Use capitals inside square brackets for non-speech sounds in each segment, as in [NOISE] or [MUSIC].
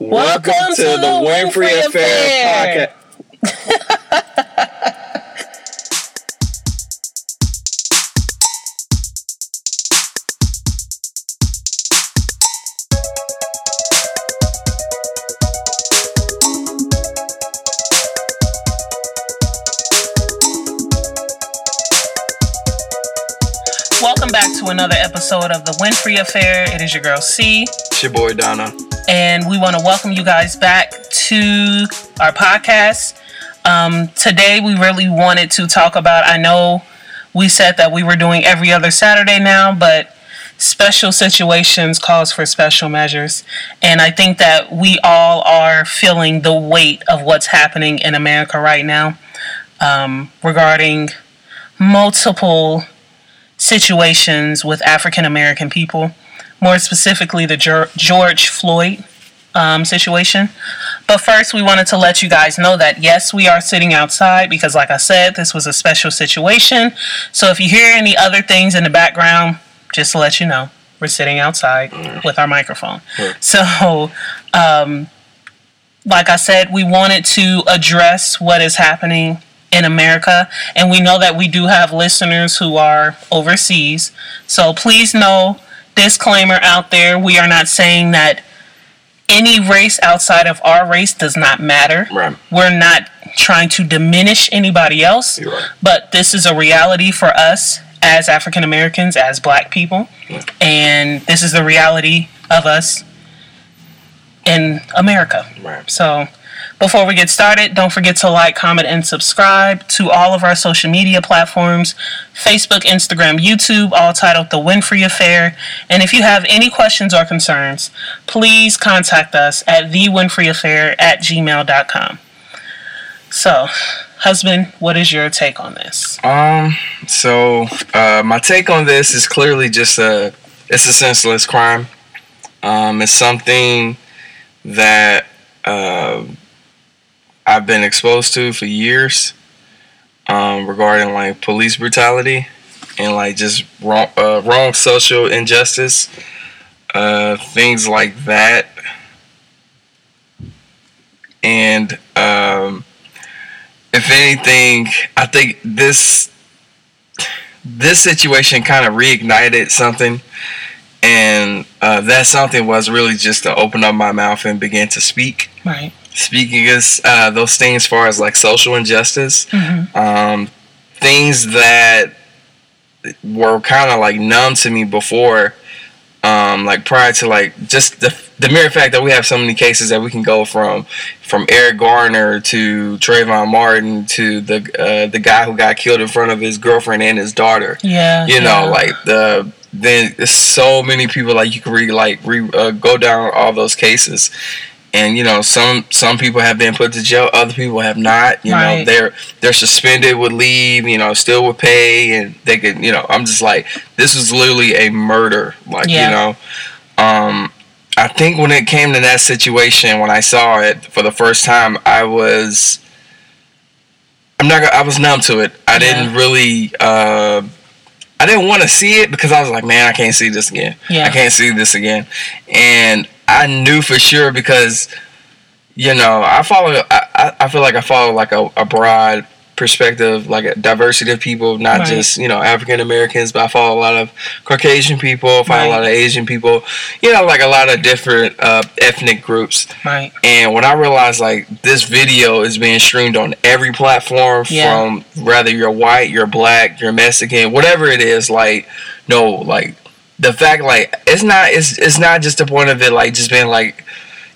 Welcome, Welcome to, to, the Winfrey, Winfrey Affair, Affair podcast. Welcome back to another episode of the Winfrey Affair. It is your girl C. It's your boy Donna. And we want to welcome you guys back to our podcast. Um, today, we really wanted to talk about. I know we said that we were doing every other Saturday now, but special situations calls for special measures. And I think that we all are feeling the weight of what's happening in America right now um, regarding multiple situations with African American people, more specifically the George Floyd um, situation. But first, we wanted to let you guys know that yes, we are sitting outside because, like I said, this was a special situation. So if you hear any other things in the background, just to let you know, we're sitting outside with our microphone. So, um, like I said, we wanted to address what is happening in America. And we know that we do have listeners who are overseas. So please know, disclaimer out there, we are not saying that any race outside of our race does not matter. Right. We're not trying to diminish anybody else. Right. But this is a reality for us as African Americans, as black people. Yeah. And this is the reality of us in America. Right. So before we get started, don't forget to like, comment, and subscribe to all of our social media platforms Facebook, Instagram, YouTube, all titled The Winfrey Affair. And if you have any questions or concerns, please contact us at thewinfreyaffair at gmail.com. So, husband, what is your take on this? Um, so uh, my take on this is clearly just a it's a senseless crime. Um, it's something that been exposed to for years um, regarding like police brutality and like just wrong, uh, wrong social injustice, uh, things like that. And um, if anything, I think this this situation kind of reignited something, and uh, that something was really just to open up my mouth and begin to speak. Right speaking against uh, those things as far as like social injustice, mm-hmm. um, things that were kind of like numb to me before, um, like prior to like just the the mere fact that we have so many cases that we can go from from Eric Garner to Trayvon Martin to the uh, the guy who got killed in front of his girlfriend and his daughter. Yeah, you know, yeah. like the then there's so many people like you can read like re, uh, go down all those cases and you know some some people have been put to jail other people have not you right. know they're they're suspended with leave you know still with pay and they could you know i'm just like this was literally a murder like yeah. you know um i think when it came to that situation when i saw it for the first time i was i'm not i was numb to it i yeah. didn't really uh I didn't want to see it because I was like, man, I can't see this again. Yeah. I can't see this again. And I knew for sure because you know I follow. I, I feel like I follow like a, a broad perspective, like a diversity of people, not right. just you know African Americans, but I follow a lot of Caucasian people, I follow right. a lot of Asian people, you know, like a lot of different uh, ethnic groups. Right. And when I realized like this video is being streamed on every platform, yeah. from whether you're white, you're black, you're Mexican, whatever it is, like no, like the fact like it's not it's it's not just the point of it like just being like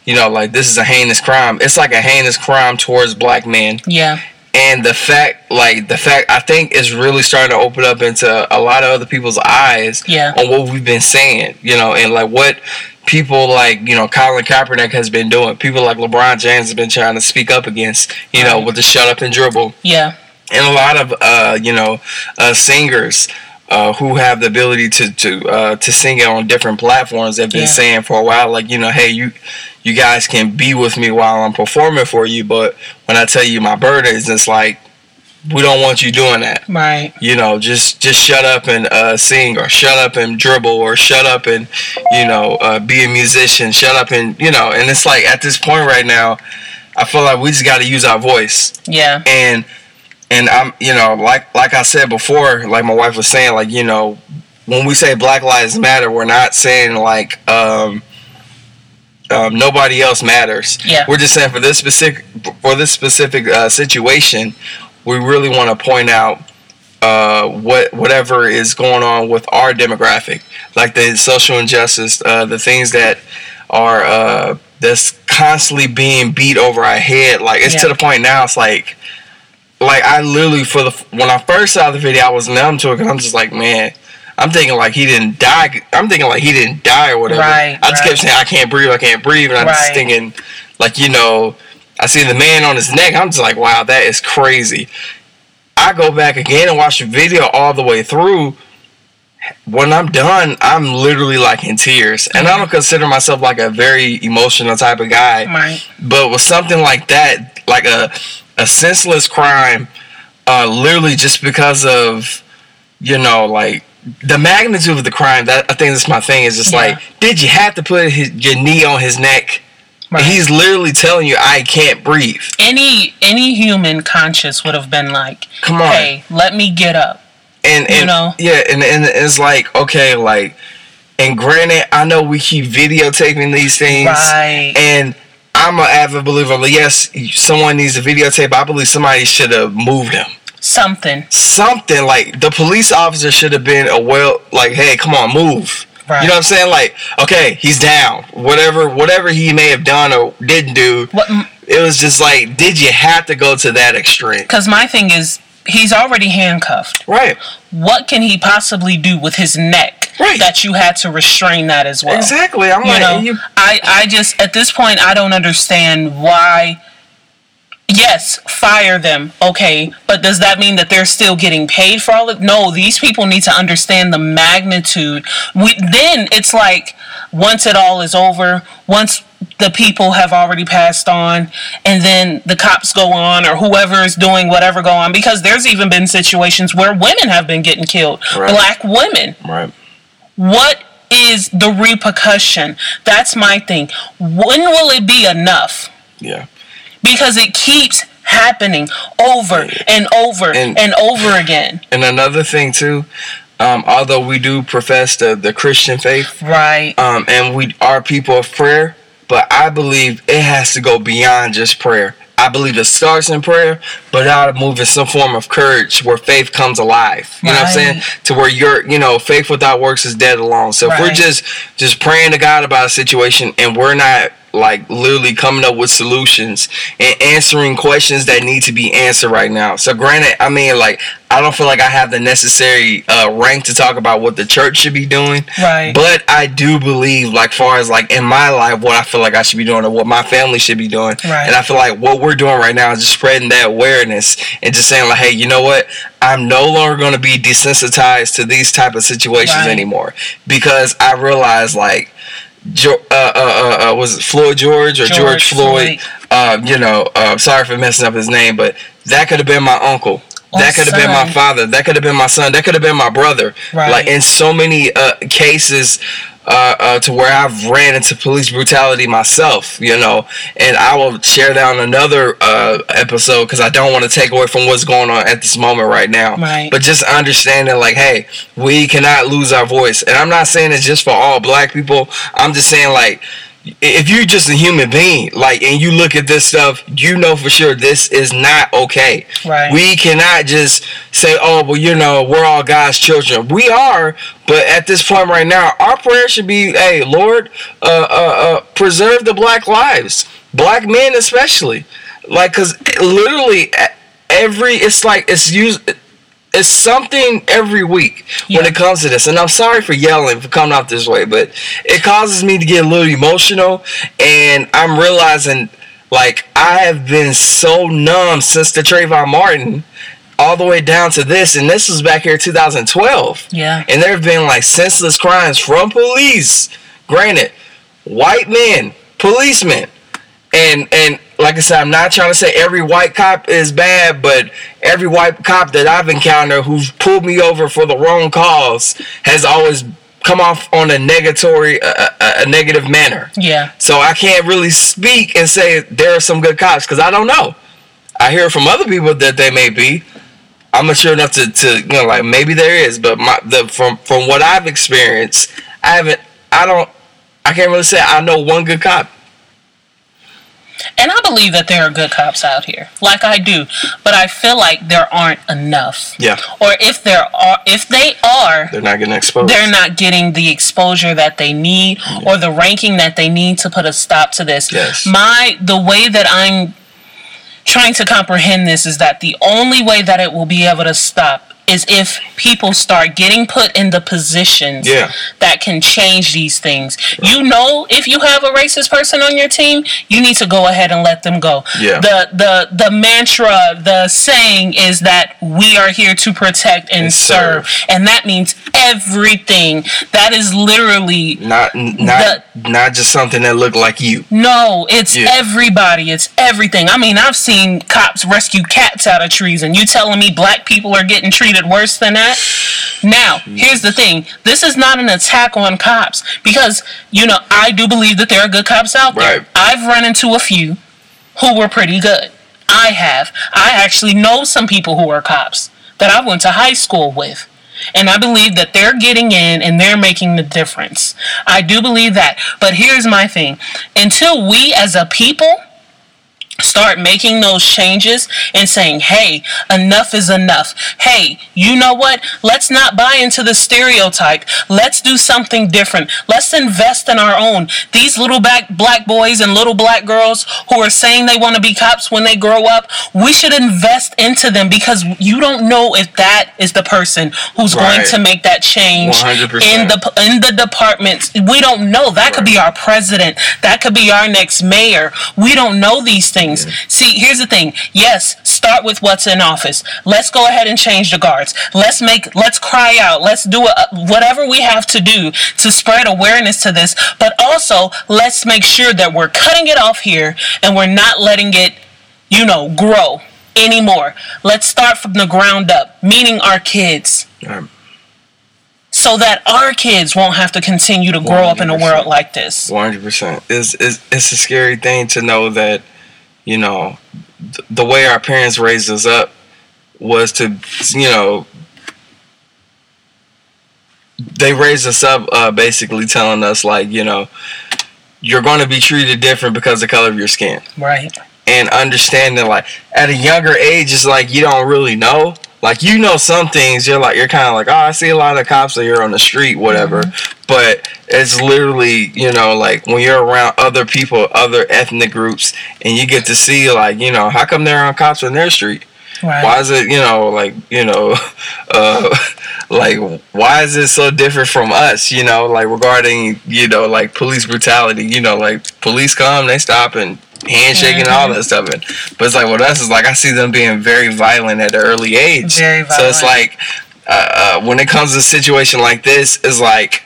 you know like this is a heinous crime it's like a heinous crime towards black men yeah and the fact like the fact i think is really starting to open up into a lot of other people's eyes yeah. on what we've been saying you know and like what people like you know colin kaepernick has been doing people like lebron james has been trying to speak up against you right. know with the shut up and dribble yeah and a lot of uh you know uh singers uh, who have the ability to to uh, to sing it on different platforms have been yeah. saying for a while, like you know, hey, you you guys can be with me while I'm performing for you, but when I tell you my burden is just like we don't want you doing that. Right. You know, just just shut up and uh, sing, or shut up and dribble, or shut up and you know uh, be a musician. Shut up and you know. And it's like at this point right now, I feel like we just got to use our voice. Yeah. And and I'm you know like like I said before, like my wife was saying, like you know when we say Black Lives Matter, we're not saying like. um um, nobody else matters. Yeah. We're just saying for this specific for this specific uh, situation, we really want to point out uh, what whatever is going on with our demographic, like the social injustice, uh, the things that are uh, that's constantly being beat over our head. Like it's yeah. to the point now. It's like, like I literally for the when I first saw the video, I was numb to it because I'm just like, man. I'm thinking like he didn't die. I'm thinking like he didn't die or whatever. Right, I just right. kept saying I can't breathe. I can't breathe, and I'm right. just thinking like you know I see the man on his neck. I'm just like, wow, that is crazy. I go back again and watch the video all the way through. When I'm done, I'm literally like in tears. And I don't consider myself like a very emotional type of guy. Right. But with something like that, like a a senseless crime, uh, literally just because of, you know, like the magnitude of the crime, that I think that's my thing, is just yeah. like, did you have to put his, your knee on his neck? Right. He's literally telling you, "I can't breathe." Any any human conscious would have been like, "Come on, hey, let me get up." And, and you know, yeah, and and it's like okay, like, and granted, I know we keep videotaping these things, right? And I'm an avid believer. Yes, someone needs a videotape. I believe somebody should have moved him. Something. Something like the police officer should have been a well, like, hey, come on, move. Right. You know what I'm saying? Like, okay, he's down. Whatever, whatever he may have done or didn't do, what, it was just like, did you have to go to that extreme? Because my thing is, he's already handcuffed. Right. What can he possibly do with his neck right. that you had to restrain that as well? Exactly. I'm you like, know, you... I, I just at this point I don't understand why yes, fire them, okay, but does that mean that they're still getting paid for all of No, these people need to understand the magnitude. We, then it's like once it all is over, once the people have already passed on and then the cops go on or whoever is doing whatever go on because there's even been situations where women have been getting killed, right. black women. Right. What is the repercussion? That's my thing. When will it be enough? Yeah because it keeps happening over and over and, and over again. And another thing too, um, although we do profess the, the Christian faith, right? Um, and we are people of prayer, but I believe it has to go beyond just prayer. I believe it starts in prayer, but out of moving some form of courage where faith comes alive. You right. know what I'm saying? To where you're, you know, faith without works is dead alone. So right. if we're just just praying to God about a situation and we're not like literally coming up with solutions and answering questions that need to be answered right now. So granted, I mean like I don't feel like I have the necessary uh, rank to talk about what the church should be doing. Right. But I do believe like far as like in my life what I feel like I should be doing or what my family should be doing. Right. And I feel like what we're doing right now is just spreading that awareness and just saying like, hey, you know what? I'm no longer going to be desensitized to these type of situations right. anymore because I realize like jo- uh, uh, uh, uh, was it Floyd George or George, George Floyd? Floyd. Uh, you know, uh, sorry for messing up his name, but that could have been my uncle. that could have been my father. That could have been my son. That could have been my brother. Right. Like in so many uh, cases, uh, uh, to where I've ran into police brutality myself, you know, and I will share that on another uh, episode because I don't want to take away from what's going on at this moment right now. Right. But just understanding, like, hey, we cannot lose our voice, and I'm not saying it's just for all black people. I'm just saying, like, if you're just a human being, like, and you look at this stuff, you know for sure this is not okay. Right. We cannot just say, oh, well, you know, we're all God's children. We are, but at this point right now, our prayer should be, hey, Lord, uh, uh, uh, preserve the black lives, black men especially. Like, because literally every, it's like, it's used it's something every week yeah. when it comes to this. And I'm sorry for yelling for coming out this way, but it causes me to get a little emotional. And I'm realizing, like, I have been so numb since the Trayvon Martin all the way down to this. And this was back here in 2012. Yeah. And there have been, like, senseless crimes from police. Granted, white men, policemen. And and like I said, I'm not trying to say every white cop is bad, but every white cop that I've encountered who's pulled me over for the wrong cause has always come off on a negatory, a, a, negative manner. Yeah. So I can't really speak and say there are some good cops because I don't know. I hear from other people that they may be. I'm not sure enough to, to you know like maybe there is, but my the from from what I've experienced, I haven't. I don't. I can't really say I know one good cop. And I believe that there are good cops out here, like I do, but I feel like there aren't enough. Yeah. Or if there are, if they are, they're not getting exposed. They're not getting the exposure that they need yeah. or the ranking that they need to put a stop to this. Yes. My the way that I'm trying to comprehend this is that the only way that it will be able to stop is if people start getting put in the positions yeah. That can change these things. Right. You know, if you have a racist person on your team, you need to go ahead and let them go. Yeah. The the the mantra, the saying is that we are here to protect and, and serve. serve. and that means everything. That is literally not not the, not just something that looked like you. No, it's yeah. everybody. It's everything. I mean, I've seen cops rescue cats out of trees, and you telling me black people are getting treated treated worse than that. Now, here's the thing. This is not an attack on cops because, you know, I do believe that there are good cops out there. Right. I've run into a few who were pretty good. I have. I actually know some people who are cops that I went to high school with. And I believe that they're getting in and they're making the difference. I do believe that. But here's my thing until we as a people start making those changes and saying, hey, enough is enough. Hey, you know what? Let's not buy into the stereotype. Let's do something different. Let's invest in our own. These little black, boys and little black girls who are saying they want to be cops when they grow up, we should invest into them because you don't know if that is the person who's right. going to make that change 100%. in the in the departments. We don't know. That right. could be our president. That could be our next mayor. We don't know these things things. Yeah. See, here's the thing. Yes, start with what's in office. Let's go ahead and change the guards. Let's make, let's cry out. Let's do a, whatever we have to do to spread awareness to this. But also, let's make sure that we're cutting it off here and we're not letting it, you know, grow anymore. Let's start from the ground up, meaning our kids. so that our kids won't have to continue to grow 100%. up in a world like this. 100%. It's, it's, it's a scary thing to know that you know, th- the way our parents raised us up was to, you know, they raised us up uh, basically telling us like, you know, you're going to be treated different because of the color of your skin. Right. And understanding like at a younger age, it's like you don't really know like you know some things you're like you're kind of like oh I see a lot of cops that you're on the street whatever mm-hmm. but it's literally you know like when you're around other people other ethnic groups and you get to see like you know how come there aren't cops on their street right. why is it you know like you know [LAUGHS] uh [LAUGHS] like why is it so different from us you know like regarding you know like police brutality you know like police come they stop and handshaking mm-hmm. and all that stuff. And, but it's like, well, that's like I see them being very violent at an early age. So it's like uh, uh, when it comes to a situation like this, is like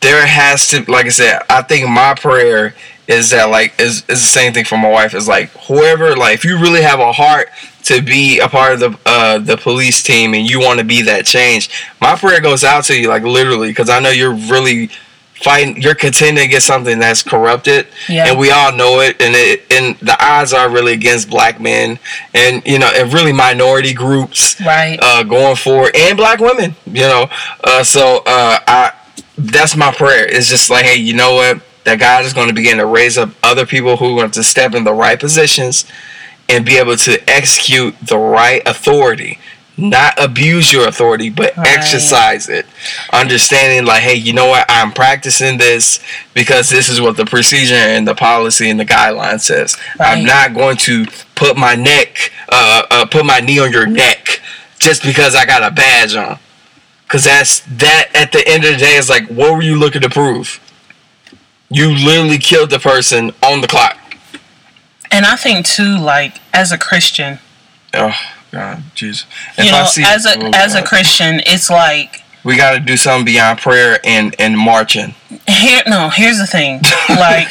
there has to, like I said, I think my prayer is that like is is the same thing for my wife. Is like whoever, like if you really have a heart to be a part of the uh, the police team and you want to be that change, my prayer goes out to you, like literally, because I know you're really fighting you're contending against something that's corrupted yeah. and we all know it and it and the odds are really against black men and you know and really minority groups right uh going forward and black women you know uh so uh i that's my prayer it's just like hey you know what that god is going to begin to raise up other people who want to step in the right positions and be able to execute the right authority not abuse your authority, but right. exercise it. Understanding, like, hey, you know what? I'm practicing this because this is what the procedure and the policy and the guideline says. Right. I'm not going to put my neck, uh, uh, put my knee on your neck just because I got a badge on. Because that's that. At the end of the day, is like, what were you looking to prove? You literally killed the person on the clock. And I think too, like, as a Christian. Oh God, Jesus. You know, see, as a oh as God. a Christian, it's like we got to do something beyond prayer and and marching. Here, no. Here's the thing, [LAUGHS] like.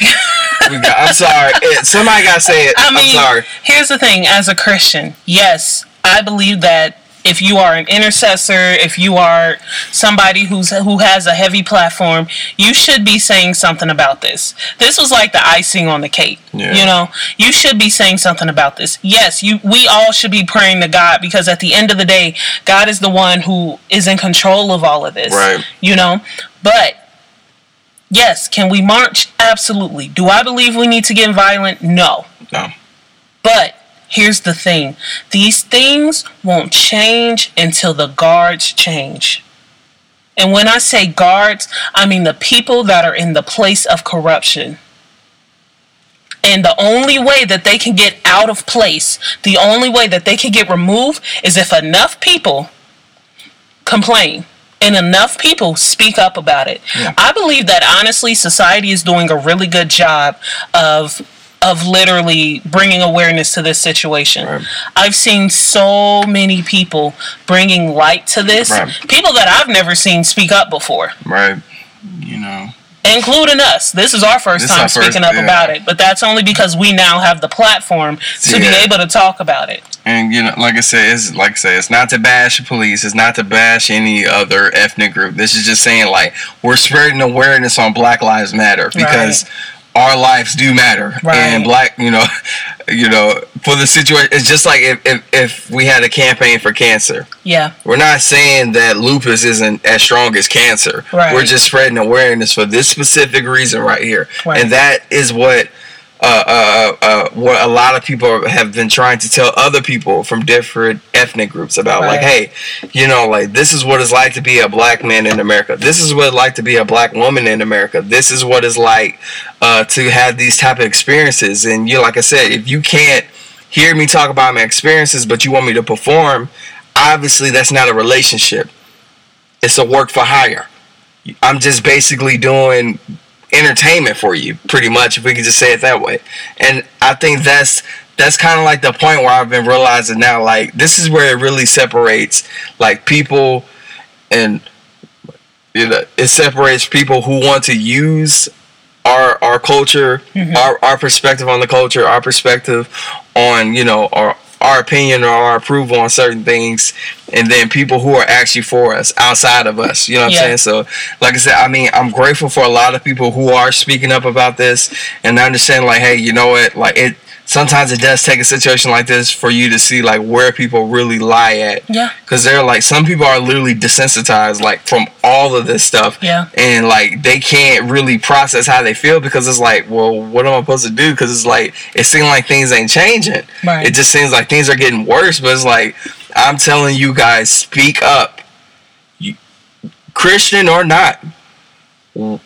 we got. I'm sorry. [LAUGHS] It, somebody got to say it. I mean, I'm sorry. Here's the thing: as a Christian, yes, I believe that if you are an intercessor, if you are somebody who's who has a heavy platform, you should be saying something about this. This was like the icing on the cake. Yeah. You know, you should be saying something about this. Yes, you we all should be praying to God because at the end of the day, God is the one who is in control of all of this. Right. You know, but yes, can we march? Absolutely. Do I believe we need to get violent? No. No. But Here's the thing these things won't change until the guards change. And when I say guards, I mean the people that are in the place of corruption. And the only way that they can get out of place, the only way that they can get removed is if enough people complain and enough people speak up about it. Yeah. I believe that honestly, society is doing a really good job of of literally bringing awareness to this situation. Right. I've seen so many people bringing light to this. Right. People that I've never seen speak up before. Right. You know. Including us. This is our first this time speaking first, up yeah. about it. But that's only because we now have the platform to yeah. be able to talk about it. And you know, like I said, it's like I said, it's not to bash police, it's not to bash any other ethnic group. This is just saying like we're spreading awareness on Black Lives Matter because right our lives do matter right. and black you know [LAUGHS] you know for the situation it's just like if, if, if we had a campaign for cancer yeah we're not saying that lupus isn't as strong as cancer right. we're just spreading awareness for this specific reason right here right. and that is what uh, uh, uh, what a lot of people have been trying to tell other people from different ethnic groups about. Right. Like, hey, you know, like this is what it's like to be a black man in America. This is what it's like to be a black woman in America. This is what it's like uh, to have these type of experiences. And you, like I said, if you can't hear me talk about my experiences, but you want me to perform, obviously that's not a relationship. It's a work for hire. I'm just basically doing entertainment for you, pretty much, if we could just say it that way. And I think that's that's kind of like the point where I've been realizing now, like this is where it really separates like people and you know, it separates people who want to use our our culture, mm-hmm. our our perspective on the culture, our perspective on you know our our opinion or our approval on certain things and then people who are actually for us outside of us you know what yeah. i'm saying so like i said i mean i'm grateful for a lot of people who are speaking up about this and i understand like hey you know what like it sometimes it does take a situation like this for you to see like where people really lie at. Yeah. Because they're like some people are literally desensitized like from all of this stuff. Yeah. And like they can't really process how they feel because it's like, well, what am I supposed to do? Because it's like it seems like things ain't changing. Right. It just seems like things are getting worse. But it's like I'm telling you guys, speak up. You, Christian or not,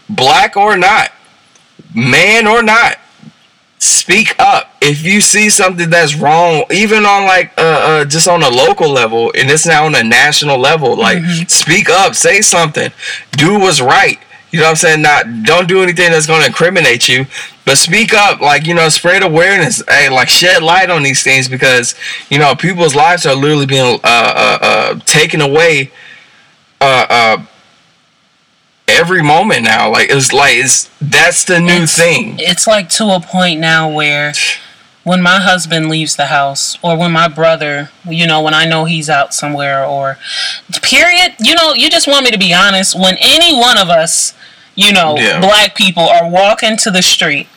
black or not, man or not speak up. If you see something that's wrong even on like uh, uh just on a local level and it's now on a national level like mm-hmm. speak up say something. Do what's right. You know what i'm saying? Not don't do anything that's going to incriminate you but speak up. Like you know spread awareness. Hey like shed light on these things because you know people's lives are literally being uh uh, uh taken away uh uh every moment now. Like it's like it's that's the new it's, thing. It's like to a point now where when my husband leaves the house or when my brother, you know, when I know he's out somewhere or period, you know, you just want me to be honest, when any one of us, you know, yeah. black people are walking to the street,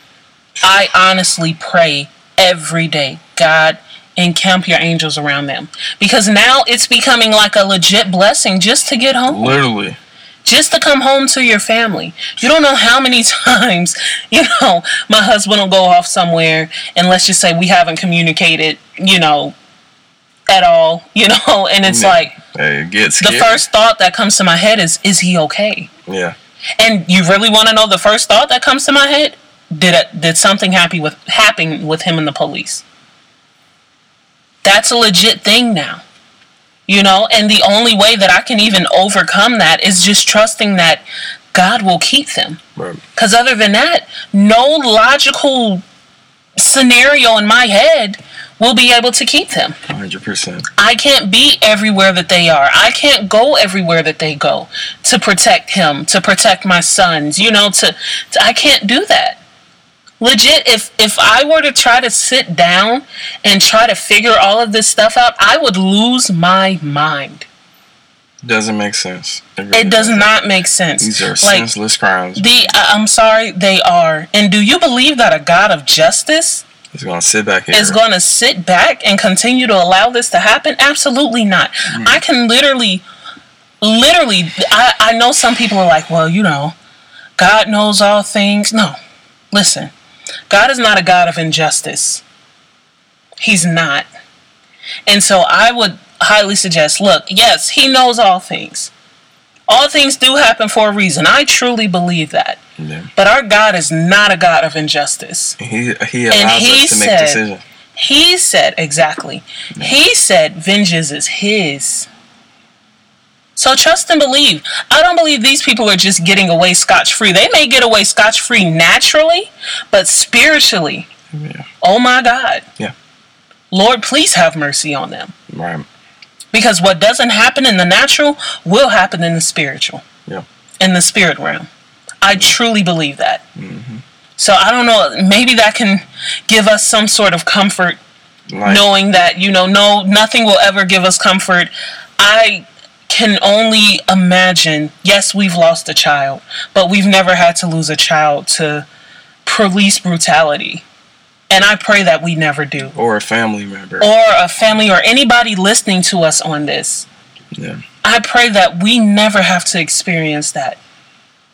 I honestly pray every day, God, encamp your angels around them because now it's becoming like a legit blessing just to get home. Literally just to come home to your family. You don't know how many [LAUGHS] times, you know, my husband will go off somewhere and let's just say we haven't communicated, you know, at all, [LAUGHS] you know, and it's yeah. like hey, it the first thought that comes to my head is is he okay? Yeah. And you really want to know the first thought that comes to my head? Did it, did something happy with happen with him and the police? That's a legit thing now you know? And the only way that i can even overcome that is just trusting that god will keep them. Because right. other than that no logical scenario in my head will be able to keep them. 100% i can't be everywhere that they are. I can't go everywhere that they go to protect him to protect my sons you know to, to i can't do that legit if if i were to try to sit down and try to figure all of this stuff out i would lose my mind. Doesn't make sense. It, really it does doesn't. not make sense. These are like, senseless crimes. the uh, i'm sorry they are. And do you believe that a god of justice is going to sit back here. is going to sit back and continue to allow this to happen? Absolutely not. Mm. i can literally literally I, I know some people are like well you know god knows all things. No. Listen God is not a God of injustice. He's not. And so I would highly suggest look, yes, He knows all things. All things do happen for a reason. I truly believe that. Yeah. But our God is not a God of injustice. He, he allows he us to said, make decisions. He said, exactly. Yeah. He said, vengeance is His. So trust and believe. I don't believe these people are just getting away scotch free. They may get away scotch free naturally, but spiritually, yeah. oh my God. Yeah. Lord, please have mercy on them. Right. Because what doesn't happen in the natural will happen in the spiritual. Yeah. In the spirit realm. I truly believe that. Mm-hmm. So I don't know. Maybe that can give us some sort of comfort, like, knowing that you know, no, nothing will ever give us comfort. I can only imagine yes, we've lost a child, but we've never had to lose a child to police brutality. And I pray that we never do. Or a family member. Or a family or anybody listening to us on this. Yeah. I pray that we never have to experience that.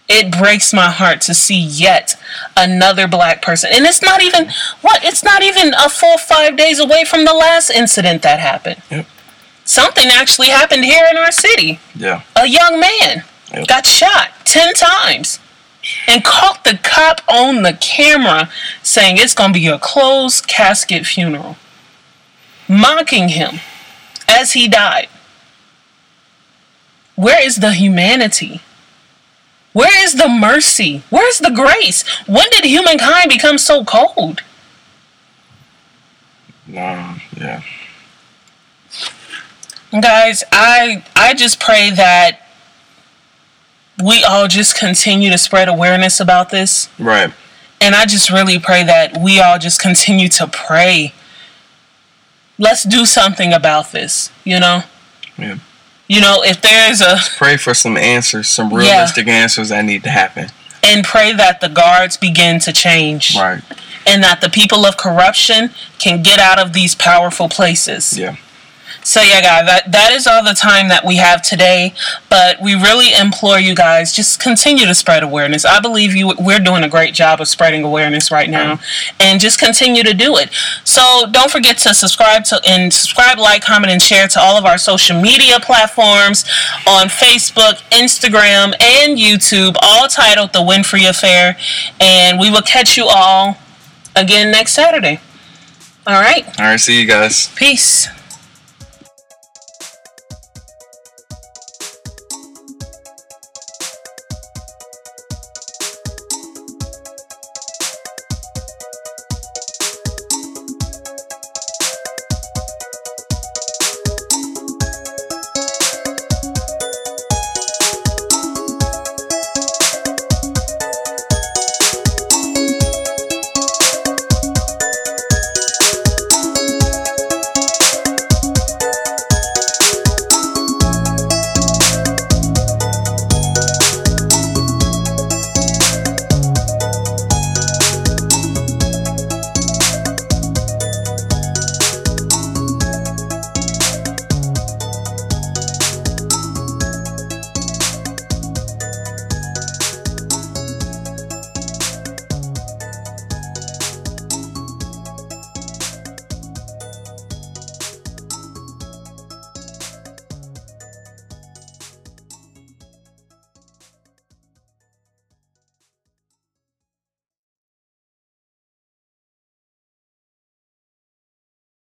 It breaks my heart to see yet another black person. And it's not even what? It's not even a full 5 days away from the last incident that happened. Yep something actually happened here in our city. Yeah. A young man yep. got shot 10 times and caught the cop on the camera saying it's going to be a closed casket funeral, mocking him as he died. Where is the humanity? Where is the mercy? Where's the grace? When did humankind become so cold? Wow, yeah guys i i just pray that we all just continue to spread awareness about this. Right. And i just really pray that we all just continue to pray. Let's do something about this you know? Yeah. You know if there's a pray for some answers some realistic yeah. answers that need to happen. And pray that the guards begin to change. Right. And that the people of corruption can get out of these powerful places. Yeah so yeah, guys, that that is all the time that we have today. But we really implore you guys just continue to spread awareness. I believe you we're doing a great job of spreading awareness right now, and just continue to do it. So don't forget to subscribe to and subscribe, like, comment, and share to all of our social media platforms on Facebook, Instagram, and YouTube, all titled The Winfrey Affair. And we will catch you all again next Saturday. All right. All right. See you guys. Peace.